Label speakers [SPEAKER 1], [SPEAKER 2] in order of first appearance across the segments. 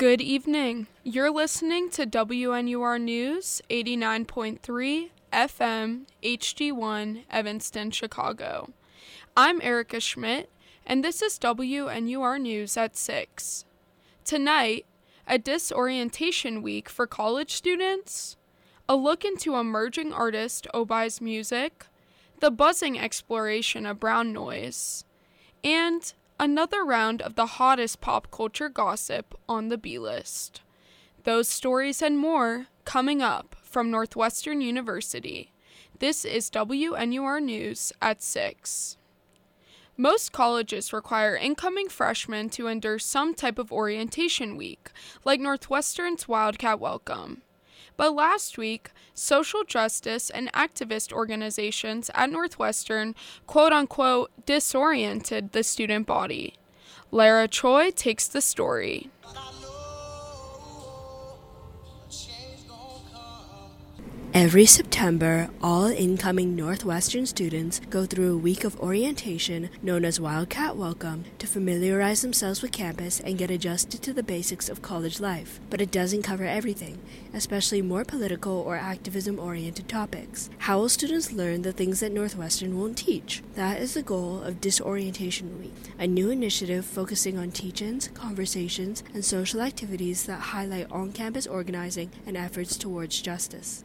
[SPEAKER 1] Good evening. You're listening to WNUR News 89.3 FM HD1 Evanston, Chicago. I'm Erica Schmidt, and this is WNUR News at 6. Tonight, a disorientation week for college students, a look into emerging artist Obai's music, the buzzing exploration of brown noise, and another round of the hottest pop culture gossip on the B list. Those stories and more coming up from Northwestern University. This is WNUR News at 6. Most colleges require incoming freshmen to endure some type of orientation week, like Northwestern's Wildcat Welcome. But last week, social justice and activist organizations at Northwestern quote unquote disoriented the student body. Lara Choi takes the story.
[SPEAKER 2] Every September, all incoming Northwestern students go through a week of orientation known as Wildcat Welcome to familiarize themselves with campus and get adjusted to the basics of college life. But it doesn't cover everything, especially more political or activism oriented topics. How will students learn the things that Northwestern won't teach? That is the goal of Disorientation Week, a new initiative focusing on teach ins, conversations, and social activities that highlight on campus organizing and efforts towards justice.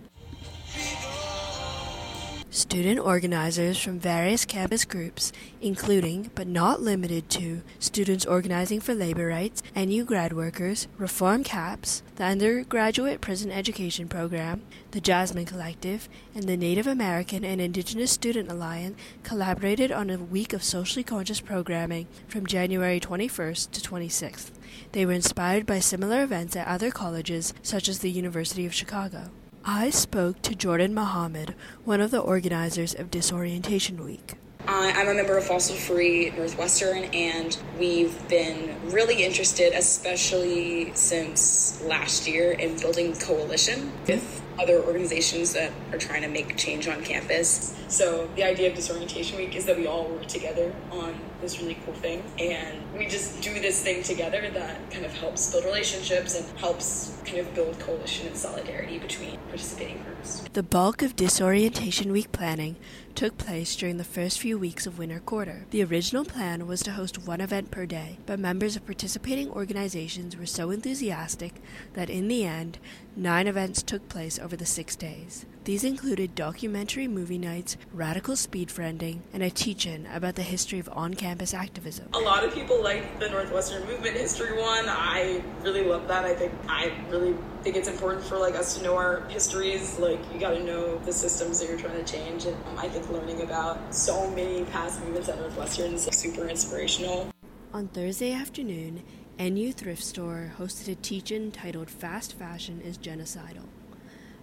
[SPEAKER 2] Student organizers from various campus groups, including but not limited to Students Organizing for Labor Rights, NU Grad Workers, Reform CAPS, the Undergraduate Prison Education Program, the Jasmine Collective, and the Native American and Indigenous Student Alliance collaborated on a week of socially conscious programming from January 21st to 26th. They were inspired by similar events at other colleges, such as the University of Chicago. I spoke to Jordan Muhammad, one of the organizers of Disorientation Week.
[SPEAKER 3] Uh, I'm a member of Fossil Free Northwestern, and we've been really interested, especially since last year, in building coalition with other organizations that are trying to make change on campus. So the idea of Disorientation Week is that we all work together on this really cool thing, and we just do this thing together that kind of helps build relationships and helps kind of build coalition and solidarity between participating groups.
[SPEAKER 2] The bulk of Disorientation Week planning took place during the first few weeks of winter quarter. The original plan was to host one event per day, but members of participating organizations were so enthusiastic that in the end, nine events took place over the six days. These included documentary movie nights, radical speed friending, and a teach in about the history of on campus activism.
[SPEAKER 3] A lot of people like the Northwestern Movement History one. I really love that. I think I really think it's important for like us to know our histories. Like you got to know the systems that you're trying to change, and I think learning about so many past movements at Northwestern is like, super inspirational.
[SPEAKER 2] On Thursday afternoon, NU Thrift Store hosted a teach-in titled "Fast Fashion is Genocidal."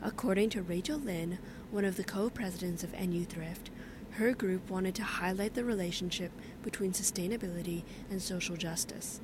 [SPEAKER 2] According to Rachel Lynn, one of the co-presidents of NU Thrift, her group wanted to highlight the relationship between sustainability and social justice.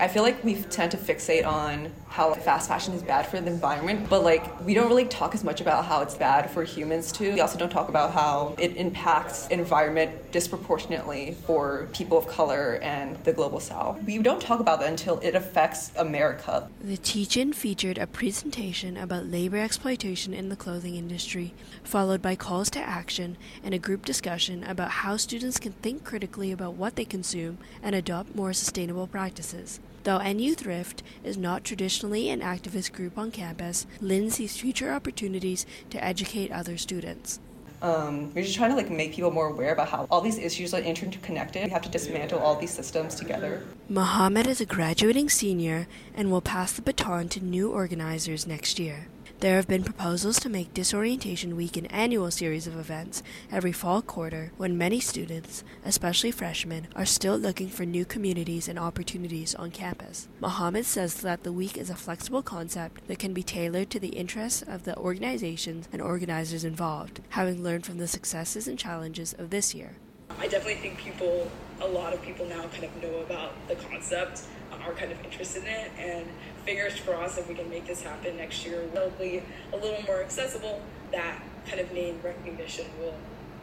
[SPEAKER 4] I feel like we tend to fixate on how fast fashion is bad for the environment, but like we don't really talk as much about how it's bad for humans too. We also don't talk about how it impacts environment disproportionately for people of color and the global south. We don't talk about that until it affects America.
[SPEAKER 2] The teach-in featured a presentation about labor exploitation in the clothing industry, followed by calls to action and a group discussion about how students can think critically about what they consume and adopt more sustainable practices. Though NU Thrift is not traditionally an activist group on campus, Lynn sees future opportunities to educate other students.
[SPEAKER 4] Um, we're just trying to like make people more aware about how all these issues are interconnected. We have to dismantle all these systems together.
[SPEAKER 2] Muhammad is a graduating senior and will pass the baton to new organizers next year. There have been proposals to make Disorientation Week an annual series of events every fall quarter when many students, especially freshmen, are still looking for new communities and opportunities on campus. Muhammad says that the week is a flexible concept that can be tailored to the interests of the organizations and organizers involved, having learned from the successes and challenges of this year.
[SPEAKER 3] I definitely think people, a lot of people now kind of know about the concept, are kind of interested in it, and fingers crossed if we can make this happen next year, be a little more accessible. That kind of name recognition will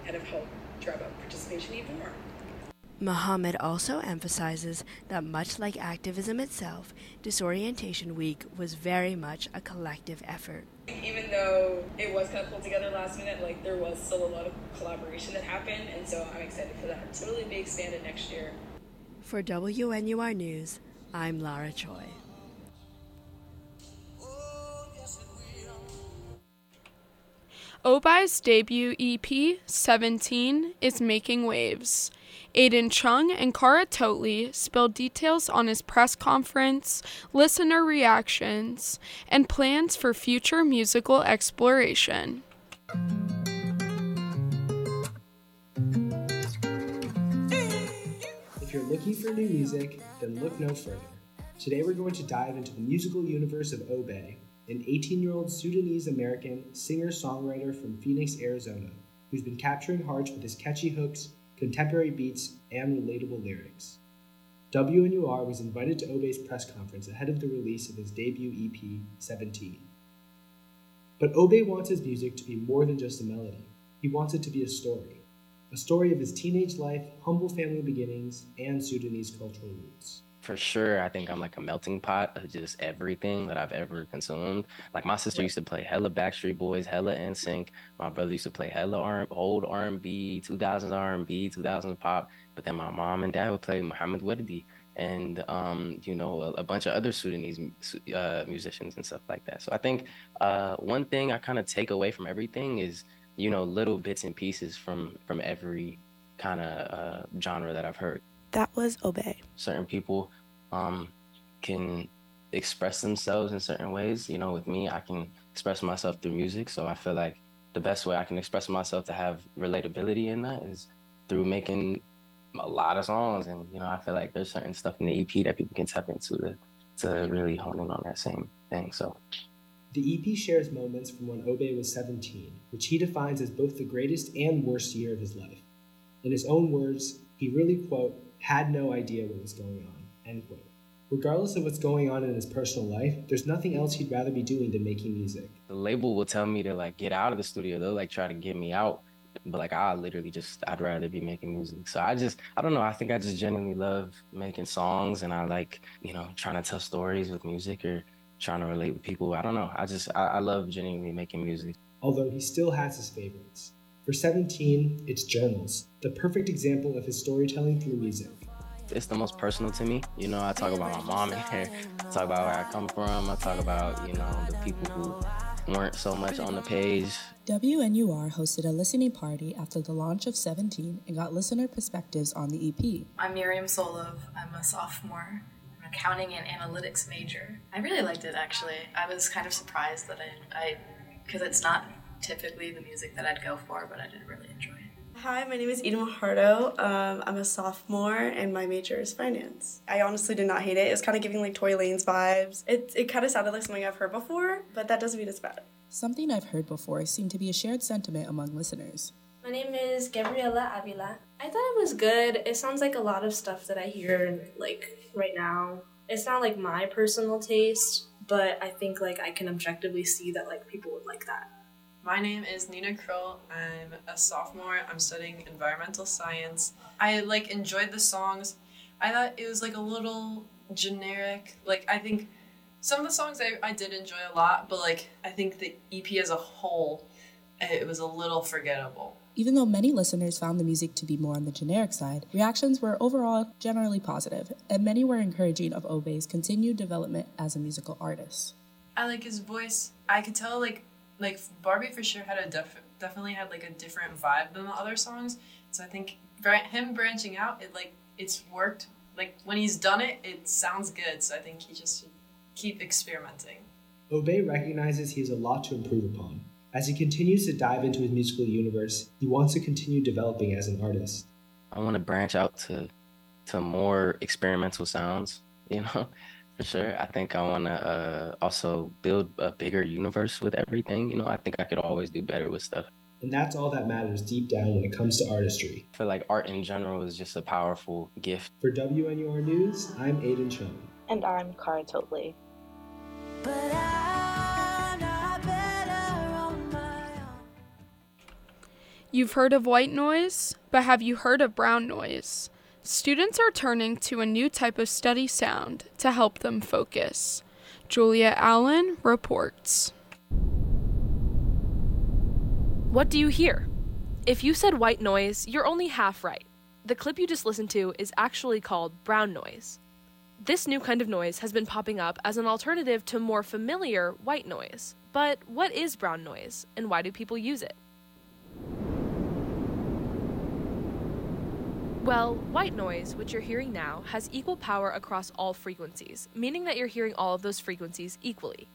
[SPEAKER 3] kind of help drive up participation even more.
[SPEAKER 2] Muhammad also emphasizes that much like activism itself, Disorientation Week was very much a collective effort.
[SPEAKER 3] Even though it was kind of pulled together last minute, like there was still a lot of collaboration that happened, and so I'm excited for that to really be expanded next year.
[SPEAKER 2] For WNUR News, I'm Lara Choi.
[SPEAKER 1] Obai's debut EP, 17, is making waves. Aiden Chung and Cara Totley spilled details on his press conference, listener reactions, and plans for future musical exploration.
[SPEAKER 5] If you're looking for new music, then look no further. Today we're going to dive into the musical universe of Obai, an 18 year old Sudanese American singer songwriter from Phoenix, Arizona, who's been capturing hearts with his catchy hooks, contemporary beats, and relatable lyrics. WNUR was invited to Obai's press conference ahead of the release of his debut EP, 17. But Obai wants his music to be more than just a melody. He wants it to be a story. A story of his teenage life, humble family beginnings, and Sudanese cultural roots
[SPEAKER 6] for sure, I think I'm like a melting pot of just everything that I've ever consumed. Like my sister used to play hella Backstreet Boys, hella NSYNC. My brother used to play hella R- old R&B, 2000s R&B, 2000s pop. But then my mom and dad would play Muhammad Wardi and um, you know a, a, bunch of other Sudanese uh, musicians and stuff like that. So I think uh, one thing I kind of take away from everything is you know little bits and pieces from from every kind of uh, genre that I've heard
[SPEAKER 2] that was Obai.
[SPEAKER 6] Certain people um, can express themselves in certain ways. You know, with me, I can express myself through music. So I feel like the best way I can express myself to have relatability in that is through making a lot of songs. And, you know, I feel like there's certain stuff in the EP that people can tap into to, to really hone in on that same thing. So.
[SPEAKER 5] The EP shares moments from when Obai was 17, which he defines as both the greatest and worst year of his life. In his own words, he really, quote, had no idea what was going on. End quote. Regardless of what's going on in his personal life, there's nothing else he'd rather be doing than making music.
[SPEAKER 6] The label will tell me to like get out of the studio. They'll like try to get me out. But like I literally just I'd rather be making music. So I just I don't know, I think I just genuinely love making songs and I like, you know, trying to tell stories with music or trying to relate with people. I don't know. I just I, I love genuinely making music.
[SPEAKER 5] Although he still has his favorites. For 17, it's journals, the perfect example of his storytelling through music.
[SPEAKER 6] It's the most personal to me. You know, I talk about my mom in here, I talk about where I come from, I talk about, you know, the people who weren't so much on the page.
[SPEAKER 7] WNUR hosted a listening party after the launch of 17 and got listener perspectives on the EP.
[SPEAKER 8] I'm Miriam Solov. I'm a sophomore. I'm an accounting and analytics major. I really liked it actually. I was kind of surprised that I, because it's not typically the music that I'd go for, but I did really enjoy it.
[SPEAKER 9] Hi, my name is Eden Mahardo. Um, I'm a sophomore and my major is finance. I honestly did not hate it. It was kind of giving like Tory Lanez vibes. It, it kind of sounded like something I've heard before, but that doesn't mean it's bad.
[SPEAKER 7] Something I've heard before seemed to be a shared sentiment among listeners.
[SPEAKER 10] My name is Gabriela Avila. I thought it was good. It sounds like a lot of stuff that I hear like right now. It's not like my personal taste, but I think like I can objectively see that like people would like that.
[SPEAKER 11] My name is Nina Krill. I'm a sophomore. I'm studying environmental science. I like enjoyed the songs. I thought it was like a little generic. Like I think some of the songs I, I did enjoy a lot, but like I think the EP as a whole, it was a little forgettable.
[SPEAKER 7] Even though many listeners found the music to be more on the generic side, reactions were overall generally positive, and many were encouraging of Obai's continued development as a musical artist.
[SPEAKER 11] I like his voice. I could tell like like Barbie for sure had a def- definitely had like a different vibe than the other songs. So I think him branching out, it like it's worked. Like when he's done it, it sounds good. So I think he just should keep experimenting.
[SPEAKER 5] Obai recognizes he has a lot to improve upon. As he continues to dive into his musical universe, he wants to continue developing as an artist.
[SPEAKER 6] I want to branch out to to more experimental sounds, you know, for sure. I think I want to uh, also build a bigger universe with everything. You know, I think I could always do better with stuff.
[SPEAKER 5] And that's all that matters deep down when it comes to artistry.
[SPEAKER 6] I feel like art in general is just a powerful gift.
[SPEAKER 5] For WNUR News, I'm Aiden Chung.
[SPEAKER 12] And I'm Cara Totley.
[SPEAKER 1] You've heard of white noise, but have you heard of brown noise? Students are turning to a new type of study sound to help them focus. Julia Allen reports.
[SPEAKER 13] What do you hear? If you said white noise, you're only half right. The clip you just listened to is actually called brown noise. This new kind of noise has been popping up as an alternative to more familiar white noise. But what is brown noise, and why do people use it? Well, white noise, which you're hearing now, has equal power across all frequencies, meaning that you're hearing all of those frequencies equally.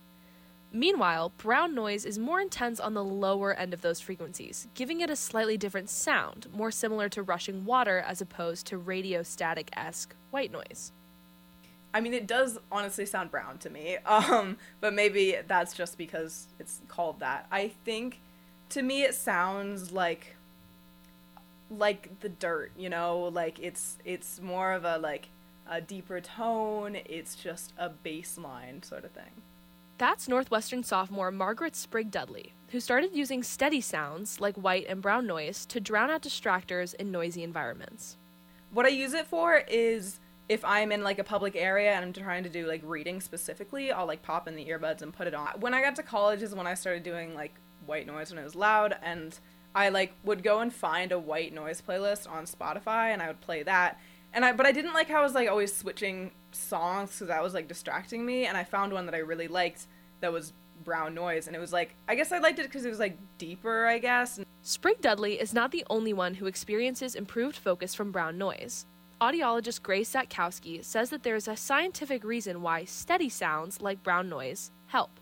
[SPEAKER 13] Meanwhile, brown noise is more intense on the lower end of those frequencies, giving it a slightly different sound, more similar to rushing water as opposed to radio static esque white noise.
[SPEAKER 14] I mean, it does honestly sound brown to me, um, but maybe that's just because it's called that. I think to me it sounds like like the dirt, you know, like it's it's more of a like a deeper tone. It's just a bass line sort of thing.
[SPEAKER 13] That's Northwestern sophomore Margaret Sprigg Dudley, who started using steady sounds like white and brown noise to drown out distractors in noisy environments.
[SPEAKER 14] What I use it for is if I'm in like a public area and I'm trying to do like reading specifically, I'll like pop in the earbuds and put it on. When I got to college is when I started doing like white noise when it was loud and I like would go and find a white noise playlist on Spotify and I would play that. And I but I didn't like how I was like always switching songs cuz that was like distracting me and I found one that I really liked that was brown noise and it was like I guess I liked it cuz it was like deeper, I guess.
[SPEAKER 13] Sprigg Dudley is not the only one who experiences improved focus from brown noise. Audiologist Grace Satkowski says that there is a scientific reason why steady sounds like brown noise help.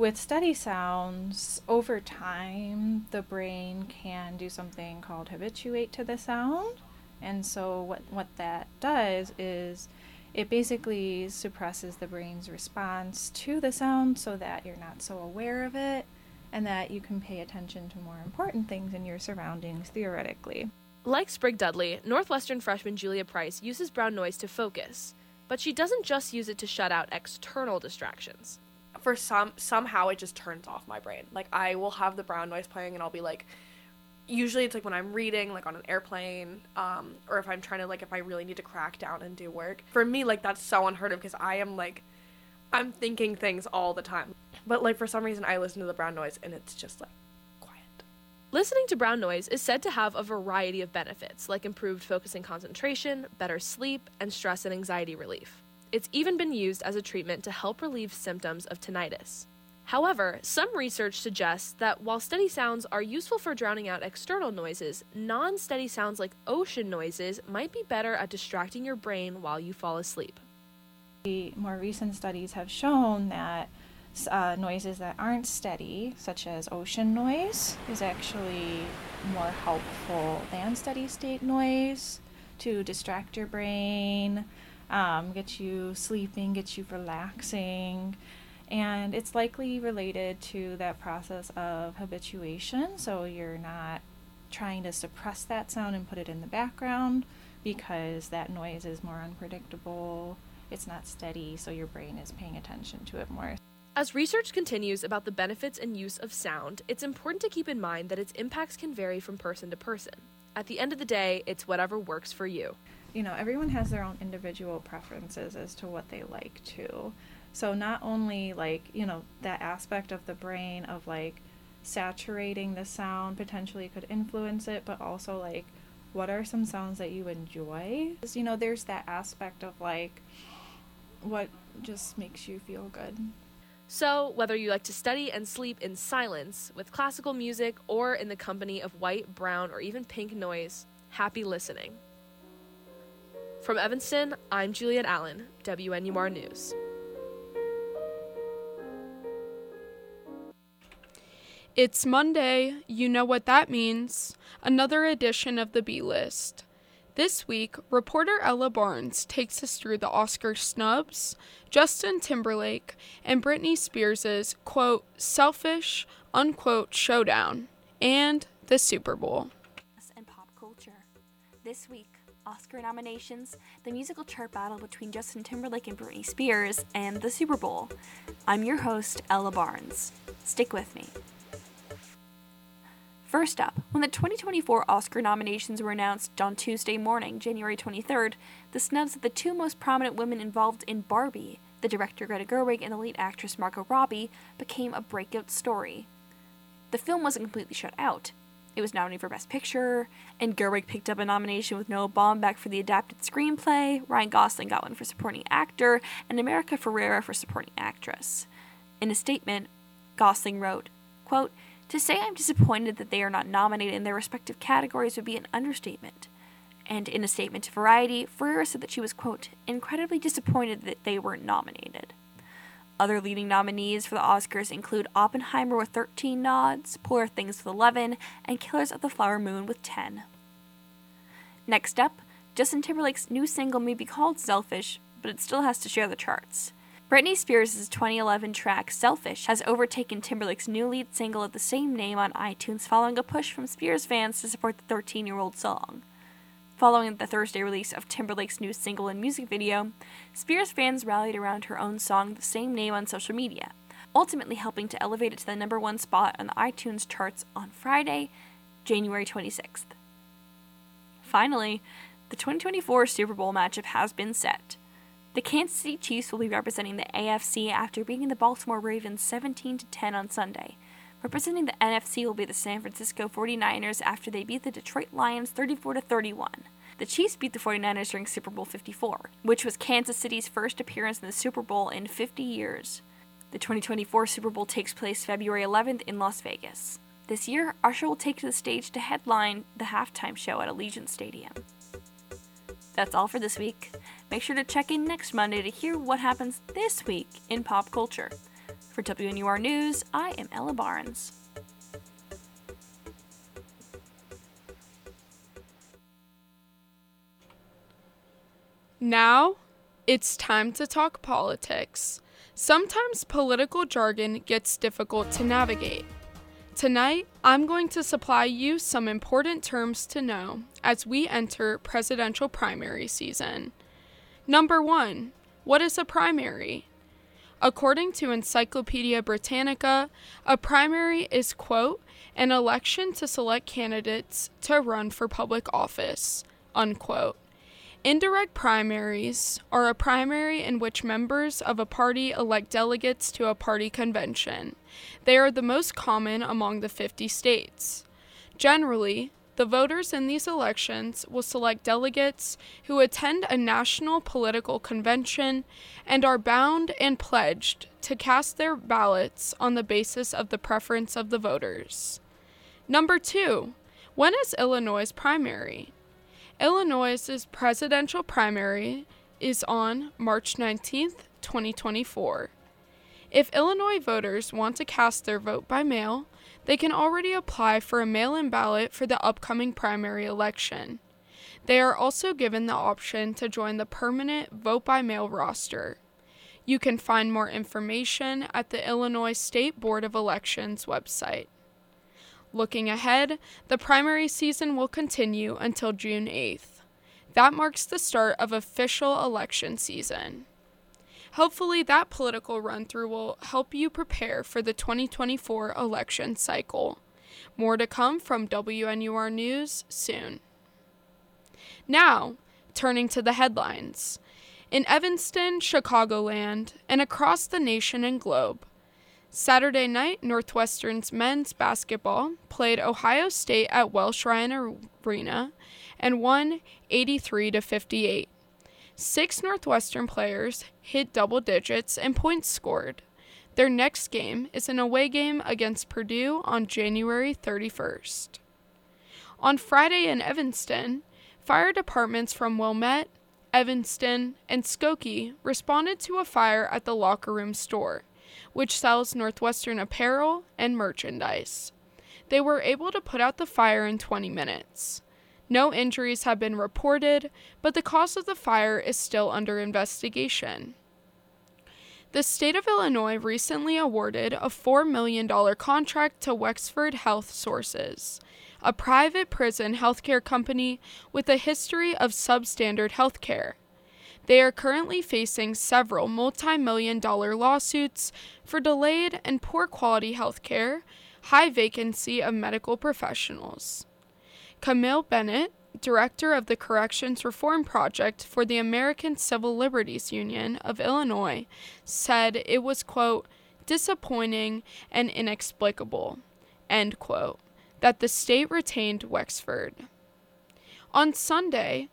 [SPEAKER 15] With steady sounds, over time, the brain can do something called habituate to the sound. And so, what, what that does is it basically suppresses the brain's response to the sound so that you're not so aware of it and that you can pay attention to more important things in your surroundings theoretically.
[SPEAKER 13] Like Sprigg Dudley, Northwestern freshman Julia Price uses brown noise to focus, but she doesn't just use it to shut out external distractions
[SPEAKER 16] for some somehow it just turns off my brain. Like I will have the brown noise playing and I'll be like usually it's like when I'm reading like on an airplane um or if I'm trying to like if I really need to crack down and do work. For me like that's so unheard of because I am like I'm thinking things all the time. But like for some reason I listen to the brown noise and it's just like quiet.
[SPEAKER 13] Listening to brown noise is said to have a variety of benefits, like improved focus and concentration, better sleep, and stress and anxiety relief. It's even been used as a treatment to help relieve symptoms of tinnitus. However, some research suggests that while steady sounds are useful for drowning out external noises, non steady sounds like ocean noises might be better at distracting your brain while you fall asleep.
[SPEAKER 15] The more recent studies have shown that uh, noises that aren't steady, such as ocean noise, is actually more helpful than steady state noise to distract your brain, um, get you sleeping, get you relaxing. And it's likely related to that process of habituation. So you're not trying to suppress that sound and put it in the background because that noise is more unpredictable. It's not steady, so your brain is paying attention to it more.
[SPEAKER 13] As research continues about the benefits and use of sound, it's important to keep in mind that its impacts can vary from person to person. At the end of the day, it's whatever works for you
[SPEAKER 15] you know, everyone has their own individual preferences as to what they like too. So not only like, you know, that aspect of the brain of like saturating the sound potentially could influence it, but also like what are some sounds that you enjoy? You know, there's that aspect of like what just makes you feel good.
[SPEAKER 13] So, whether you like to study and sleep in silence with classical music or in the company of white, brown, or even pink noise, happy listening. From Evanston, I'm Juliet Allen, WNUR News.
[SPEAKER 1] It's Monday. You know what that means. Another edition of the B List. This week, reporter Ella Barnes takes us through the Oscar snubs, Justin Timberlake, and Britney Spears' quote, selfish, unquote, showdown, and the Super Bowl.
[SPEAKER 17] And pop culture. This week, Oscar nominations, the musical chart battle between Justin Timberlake and Britney Spears, and the Super Bowl. I'm your host, Ella Barnes. Stick with me. First up, when the 2024 Oscar nominations were announced on Tuesday morning, January 23rd, the snubs of the two most prominent women involved in Barbie, the director Greta Gerwig and the lead actress Margot Robbie, became a breakout story. The film wasn't completely shut out. It was nominated for Best Picture, and Gerwig picked up a nomination with Noah Baumbach for the adapted screenplay, Ryan Gosling got one for Supporting Actor, and America Ferrera for Supporting Actress. In a statement, Gosling wrote, quote, to say I'm disappointed that they are not nominated in their respective categories would be an understatement. And in a statement to Variety, Ferrera said that she was, quote, incredibly disappointed that they weren't nominated. Other leading nominees for the Oscars include Oppenheimer with 13 nods, Poor Things with 11, and Killers of the Flower Moon with 10. Next up, Justin Timberlake's new single may be called Selfish, but it still has to share the charts. Britney Spears' 2011 track Selfish has overtaken Timberlake's new lead single of the same name on iTunes following a push from Spears fans to support the 13 year old song. Following the Thursday release of Timberlake's new single and music video, Spears fans rallied around her own song the same name on social media, ultimately helping to elevate it to the number one spot on the iTunes charts on Friday, January 26th. Finally, the 2024 Super Bowl matchup has been set. The Kansas City Chiefs will be representing the AFC after beating the Baltimore Ravens 17 to 10 on Sunday. Representing the NFC will be the San Francisco 49ers after they beat the Detroit Lions 34 31. The Chiefs beat the 49ers during Super Bowl 54, which was Kansas City's first appearance in the Super Bowl in 50 years. The 2024 Super Bowl takes place February 11th in Las Vegas. This year, Usher will take to the stage to headline the halftime show at Allegiant Stadium. That's all for this week. Make sure to check in next Monday to hear what happens this week in pop culture. For WNUR News, I am Ella Barnes.
[SPEAKER 1] Now, it's time to talk politics. Sometimes political jargon gets difficult to navigate. Tonight, I'm going to supply you some important terms to know as we enter presidential primary season. Number one, what is a primary? According to Encyclopedia Britannica, a primary is, quote, an election to select candidates to run for public office, unquote. Indirect primaries are a primary in which members of a party elect delegates to a party convention. They are the most common among the 50 states. Generally, the voters in these elections will select delegates who attend a national political convention and are bound and pledged to cast their ballots on the basis of the preference of the voters. Number two, when is Illinois' primary? Illinois' presidential primary is on March 19th, 2024. If Illinois voters want to cast their vote by mail, they can already apply for a mail in ballot for the upcoming primary election. They are also given the option to join the permanent vote by mail roster. You can find more information at the Illinois State Board of Elections website. Looking ahead, the primary season will continue until June 8th. That marks the start of official election season. Hopefully, that political run through will help you prepare for the 2024 election cycle. More to come from WNUR News soon. Now, turning to the headlines. In Evanston, Chicagoland, and across the nation and globe, Saturday night, Northwestern's men's basketball played Ohio State at Welsh Ryan Arena and won 83 to 58. Six Northwestern players hit double digits and points scored. Their next game is an away game against Purdue on January 31st. On Friday in Evanston, fire departments from Wilmette, Evanston, and Skokie responded to a fire at the Locker Room store, which sells Northwestern apparel and merchandise. They were able to put out the fire in 20 minutes. No injuries have been reported, but the cause of the fire is still under investigation. The state of Illinois recently awarded a $4 million contract to Wexford Health Sources, a private prison healthcare company with a history of substandard healthcare. They are currently facing several multi million dollar lawsuits for delayed and poor quality healthcare, high vacancy of medical professionals. Camille Bennett, director of the Corrections Reform Project for the American Civil Liberties Union of Illinois, said it was, quote, disappointing and inexplicable, end quote, that the state retained Wexford. On Sunday,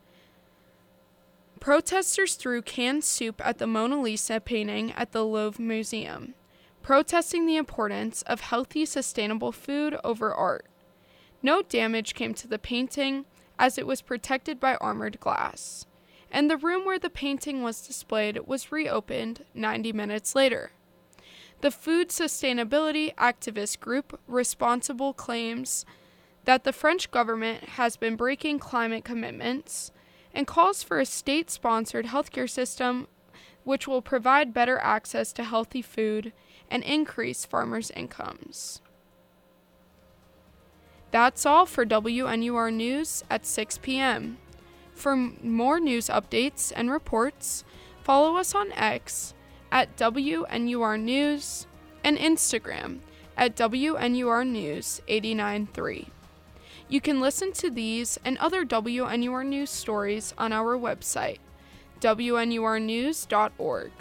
[SPEAKER 1] protesters threw canned soup at the Mona Lisa painting at the Louvre Museum, protesting the importance of healthy, sustainable food over art. No damage came to the painting as it was protected by armored glass, and the room where the painting was displayed was reopened 90 minutes later. The food sustainability activist group Responsible claims that the French government has been breaking climate commitments and calls for a state sponsored healthcare system which will provide better access to healthy food and increase farmers' incomes. That's all for WNUR News at 6 p.m. For more news updates and reports, follow us on X at WNUR News and Instagram at WNUR News 893. You can listen to these and other WNUR News stories on our website, WNURnews.org.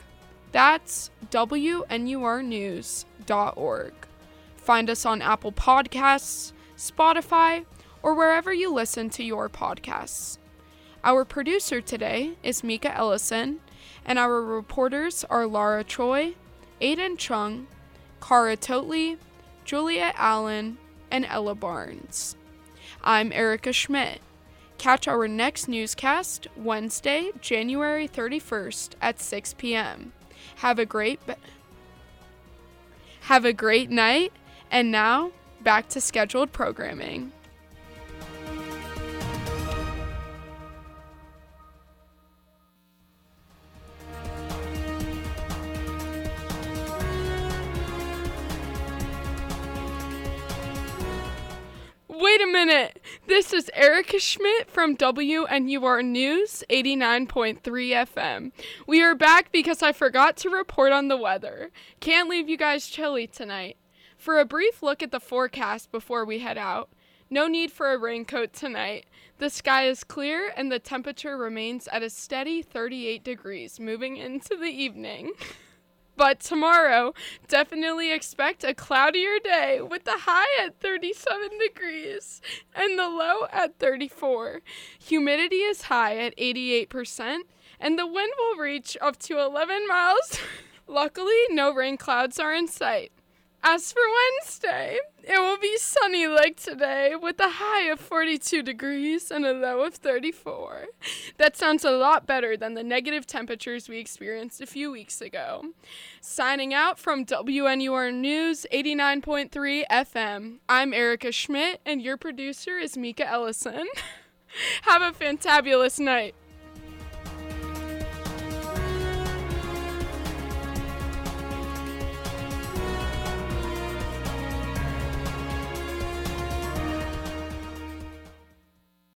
[SPEAKER 1] That's WNURnews.org. Find us on Apple Podcasts, Spotify, or wherever you listen to your podcasts. Our producer today is Mika Ellison, and our reporters are Lara Choi, Aiden Chung, Cara Totley, Julia Allen, and Ella Barnes. I'm Erica Schmidt. Catch our next newscast Wednesday, January 31st at 6 p.m. Have a great be- Have a great night and now back to scheduled programming. Wait a minute. This is Erica Schmidt from WNUR News 89.3 FM. We are back because I forgot to report on the weather. Can't leave you guys chilly tonight. For a brief look at the forecast before we head out, no need for a raincoat tonight. The sky is clear and the temperature remains at a steady 38 degrees moving into the evening. But tomorrow, definitely expect a cloudier day with the high at 37 degrees and the low at 34. Humidity is high at 88%, and the wind will reach up to 11 miles. Luckily, no rain clouds are in sight. As for Wednesday, it will be sunny like today with a high of 42 degrees and a low of 34. That sounds a lot better than the negative temperatures we experienced a few weeks ago. Signing out from WNUR News 89.3 FM, I'm Erica Schmidt and your producer is Mika Ellison. Have a fantabulous night.